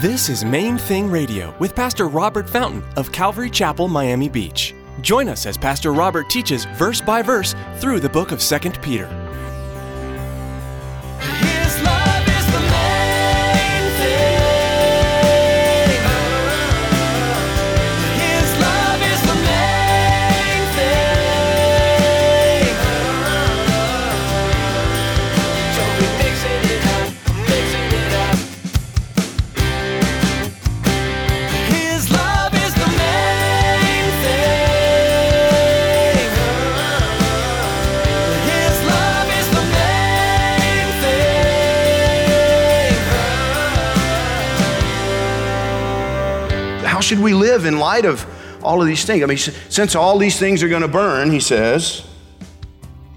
This is Main Thing Radio with Pastor Robert Fountain of Calvary Chapel, Miami Beach. Join us as Pastor Robert teaches verse by verse through the book of 2 Peter. How should we live in light of all of these things? I mean, since all these things are going to burn, he says,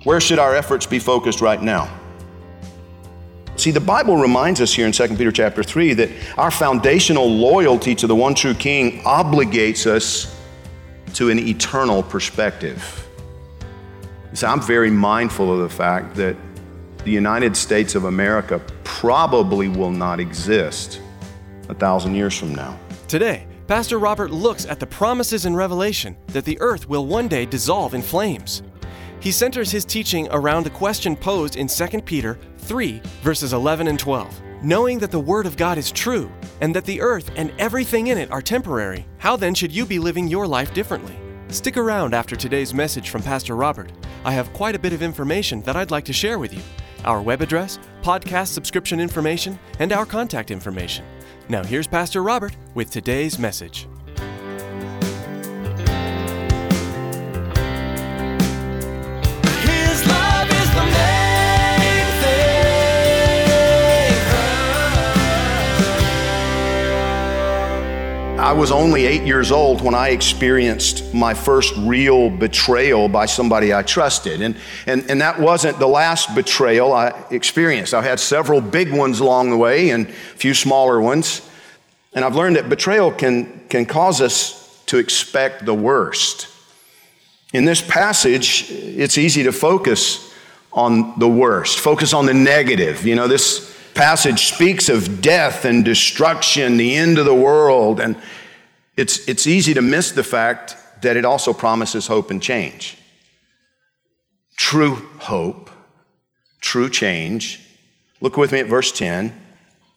where should our efforts be focused right now? See, the Bible reminds us here in 2 Peter chapter 3 that our foundational loyalty to the one true King obligates us to an eternal perspective. See, I'm very mindful of the fact that the United States of America probably will not exist a thousand years from now. Today, Pastor Robert looks at the promises in Revelation that the earth will one day dissolve in flames. He centers his teaching around the question posed in 2 Peter 3, verses 11 and 12. Knowing that the Word of God is true and that the earth and everything in it are temporary, how then should you be living your life differently? Stick around after today's message from Pastor Robert. I have quite a bit of information that I'd like to share with you our web address, podcast subscription information, and our contact information. Now, here's Pastor Robert with today's message. I was only eight years old when I experienced my first real betrayal by somebody I trusted. And, and, and that wasn't the last betrayal I experienced. I've had several big ones along the way and a few smaller ones. And I've learned that betrayal can, can cause us to expect the worst. In this passage, it's easy to focus on the worst, focus on the negative. You know, this passage speaks of death and destruction, the end of the world, and it's, it's easy to miss the fact that it also promises hope and change. True hope, true change. Look with me at verse 10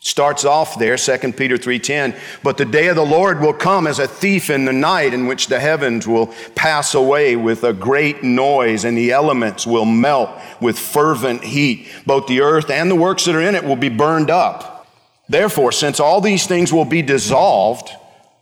starts off there 2 peter 3.10 but the day of the lord will come as a thief in the night in which the heavens will pass away with a great noise and the elements will melt with fervent heat both the earth and the works that are in it will be burned up therefore since all these things will be dissolved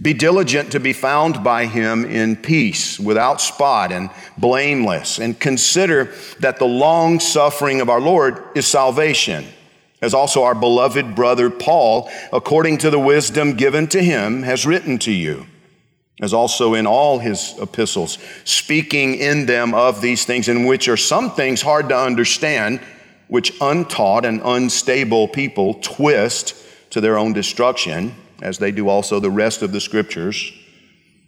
be diligent to be found by him in peace, without spot and blameless, and consider that the long suffering of our Lord is salvation, as also our beloved brother Paul, according to the wisdom given to him, has written to you, as also in all his epistles, speaking in them of these things, in which are some things hard to understand, which untaught and unstable people twist to their own destruction as they do also the rest of the scriptures.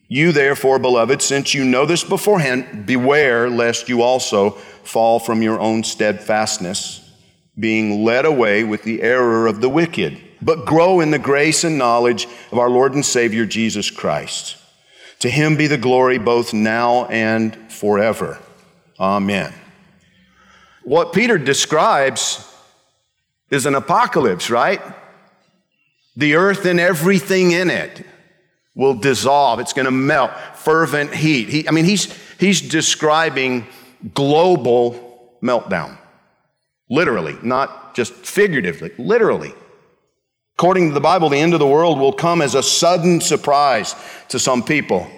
You, therefore, beloved, since you know this beforehand, beware lest you also fall from your own steadfastness, being led away with the error of the wicked, but grow in the grace and knowledge of our Lord and Savior Jesus Christ. To him be the glory both now and forever. Amen. What Peter describes is an apocalypse, right? The earth and everything in it will dissolve. It's going to melt. Fervent heat. He, I mean, he's, he's describing global meltdown. Literally, not just figuratively, literally. According to the Bible, the end of the world will come as a sudden surprise to some people.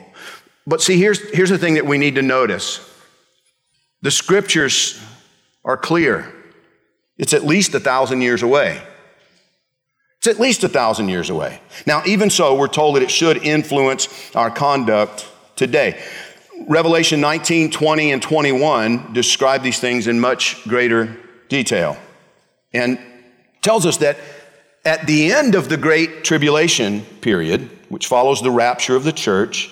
But see, here's, here's the thing that we need to notice the scriptures are clear. It's at least a thousand years away. It's at least a thousand years away. Now, even so, we're told that it should influence our conduct today. Revelation 19, 20, and 21 describe these things in much greater detail and tells us that at the end of the great tribulation period, which follows the rapture of the church,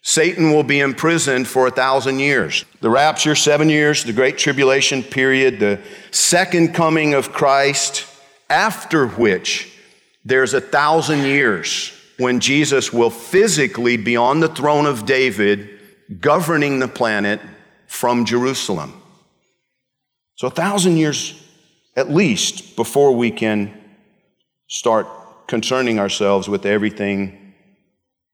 Satan will be imprisoned for a thousand years. The rapture, seven years, the great tribulation period, the second coming of Christ, after which there's a thousand years when Jesus will physically be on the throne of David, governing the planet from Jerusalem. So, a thousand years at least before we can start concerning ourselves with everything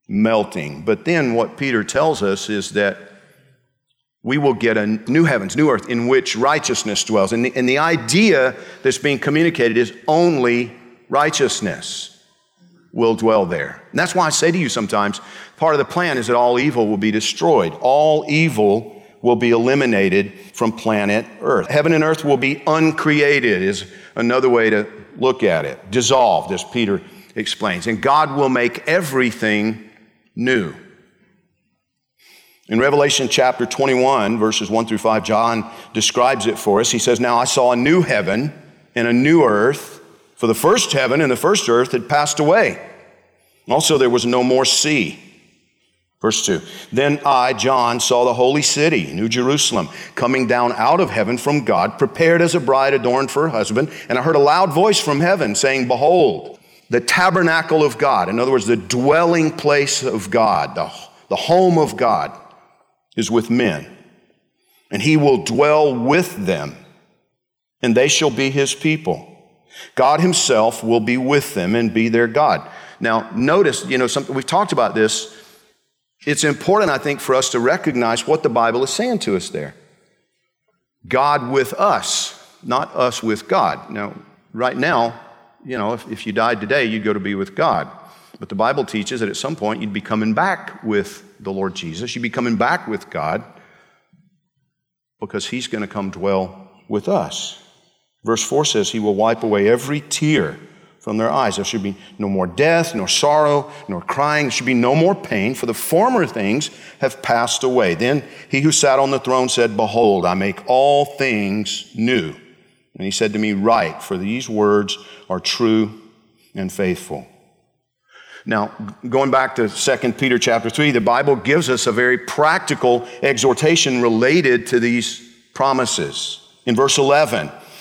melting. But then what Peter tells us is that we will get a new heavens, new earth in which righteousness dwells. And the, and the idea that's being communicated is only righteousness will dwell there. And that's why I say to you sometimes part of the plan is that all evil will be destroyed. All evil will be eliminated from planet Earth. Heaven and earth will be uncreated, is another way to look at it. Dissolved, as Peter explains. And God will make everything new. In Revelation chapter 21, verses 1 through 5, John describes it for us. He says, Now I saw a new heaven and a new earth, for the first heaven and the first earth had passed away. Also, there was no more sea. Verse 2 Then I, John, saw the holy city, New Jerusalem, coming down out of heaven from God, prepared as a bride adorned for her husband. And I heard a loud voice from heaven saying, Behold, the tabernacle of God, in other words, the dwelling place of God, the, the home of God, is with men. And he will dwell with them, and they shall be his people. God himself will be with them and be their God. Now, notice, you know, something we've talked about this. It's important, I think, for us to recognize what the Bible is saying to us there. God with us, not us with God. Now, right now, you know, if, if you died today, you'd go to be with God. But the Bible teaches that at some point you'd be coming back with the Lord Jesus. You'd be coming back with God because He's going to come dwell with us. Verse 4 says, He will wipe away every tear from their eyes. There should be no more death, nor sorrow, nor crying. There should be no more pain, for the former things have passed away. Then he who sat on the throne said, Behold, I make all things new. And he said to me, Write, for these words are true and faithful. Now, going back to 2 Peter chapter 3, the Bible gives us a very practical exhortation related to these promises. In verse 11,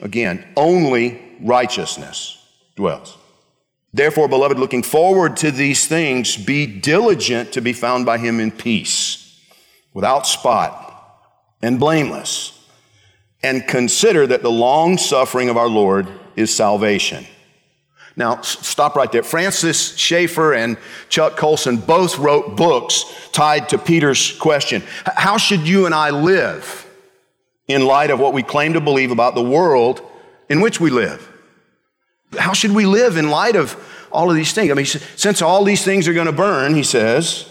again, only righteousness dwells. Therefore, beloved, looking forward to these things, be diligent to be found by him in peace, without spot and blameless, and consider that the long suffering of our Lord is salvation now, stop right there. Francis Schaeffer and Chuck Colson both wrote books tied to Peter's question How should you and I live in light of what we claim to believe about the world in which we live? How should we live in light of all of these things? I mean, since all these things are going to burn, he says,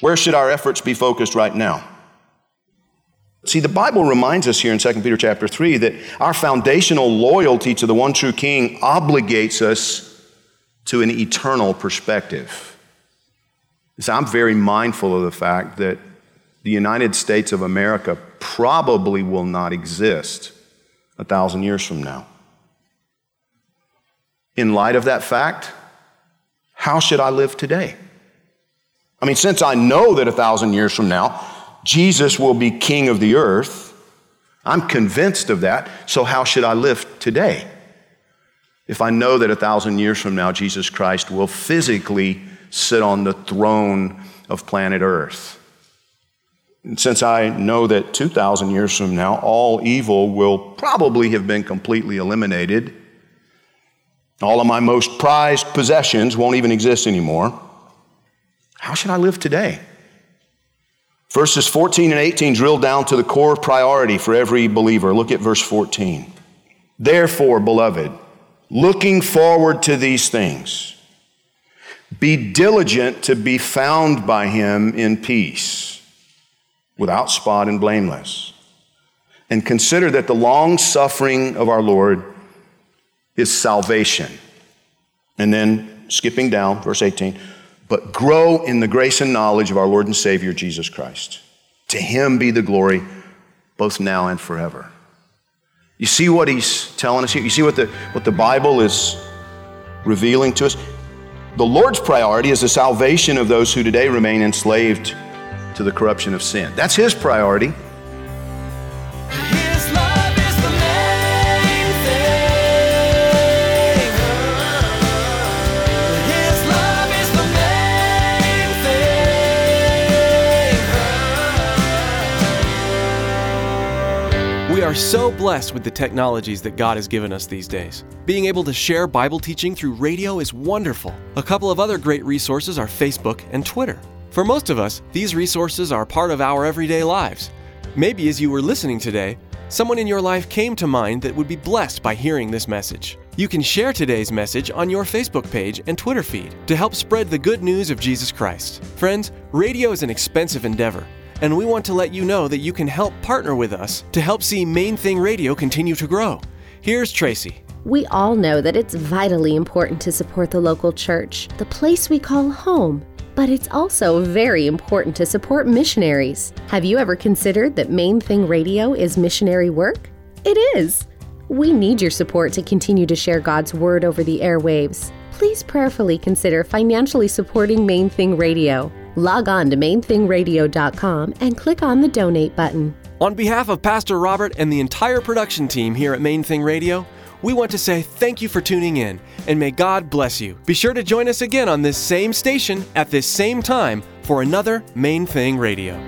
where should our efforts be focused right now? See, the Bible reminds us here in 2 Peter chapter 3 that our foundational loyalty to the one true King obligates us to an eternal perspective. So I'm very mindful of the fact that the United States of America probably will not exist a thousand years from now. In light of that fact, how should I live today? I mean, since I know that a thousand years from now, Jesus will be king of the earth. I'm convinced of that. So, how should I live today? If I know that a thousand years from now, Jesus Christ will physically sit on the throne of planet Earth. Since I know that 2,000 years from now, all evil will probably have been completely eliminated, all of my most prized possessions won't even exist anymore, how should I live today? Verses 14 and 18 drill down to the core priority for every believer. Look at verse 14. Therefore, beloved, looking forward to these things, be diligent to be found by him in peace, without spot and blameless. And consider that the long suffering of our Lord is salvation. And then skipping down, verse 18, but grow in the grace and knowledge of our Lord and Savior Jesus Christ. To him be the glory both now and forever. You see what he's telling us here? You see what the, what the Bible is revealing to us? The Lord's priority is the salvation of those who today remain enslaved to the corruption of sin. That's his priority. His love is the main thing. His love is the main thing. We are so blessed with the technologies that God has given us these days. Being able to share Bible teaching through radio is wonderful. A couple of other great resources are Facebook and Twitter. For most of us, these resources are part of our everyday lives. Maybe as you were listening today, someone in your life came to mind that would be blessed by hearing this message. You can share today's message on your Facebook page and Twitter feed to help spread the good news of Jesus Christ. Friends, radio is an expensive endeavor, and we want to let you know that you can help partner with us to help see Main Thing Radio continue to grow. Here's Tracy. We all know that it's vitally important to support the local church, the place we call home. But it's also very important to support missionaries. Have you ever considered that Main Thing Radio is missionary work? It is. We need your support to continue to share God's Word over the airwaves. Please prayerfully consider financially supporting Main Thing Radio. Log on to mainthingradio.com and click on the donate button. On behalf of Pastor Robert and the entire production team here at Main Thing Radio, we want to say thank you for tuning in and may God bless you. Be sure to join us again on this same station at this same time for another Main Thing Radio.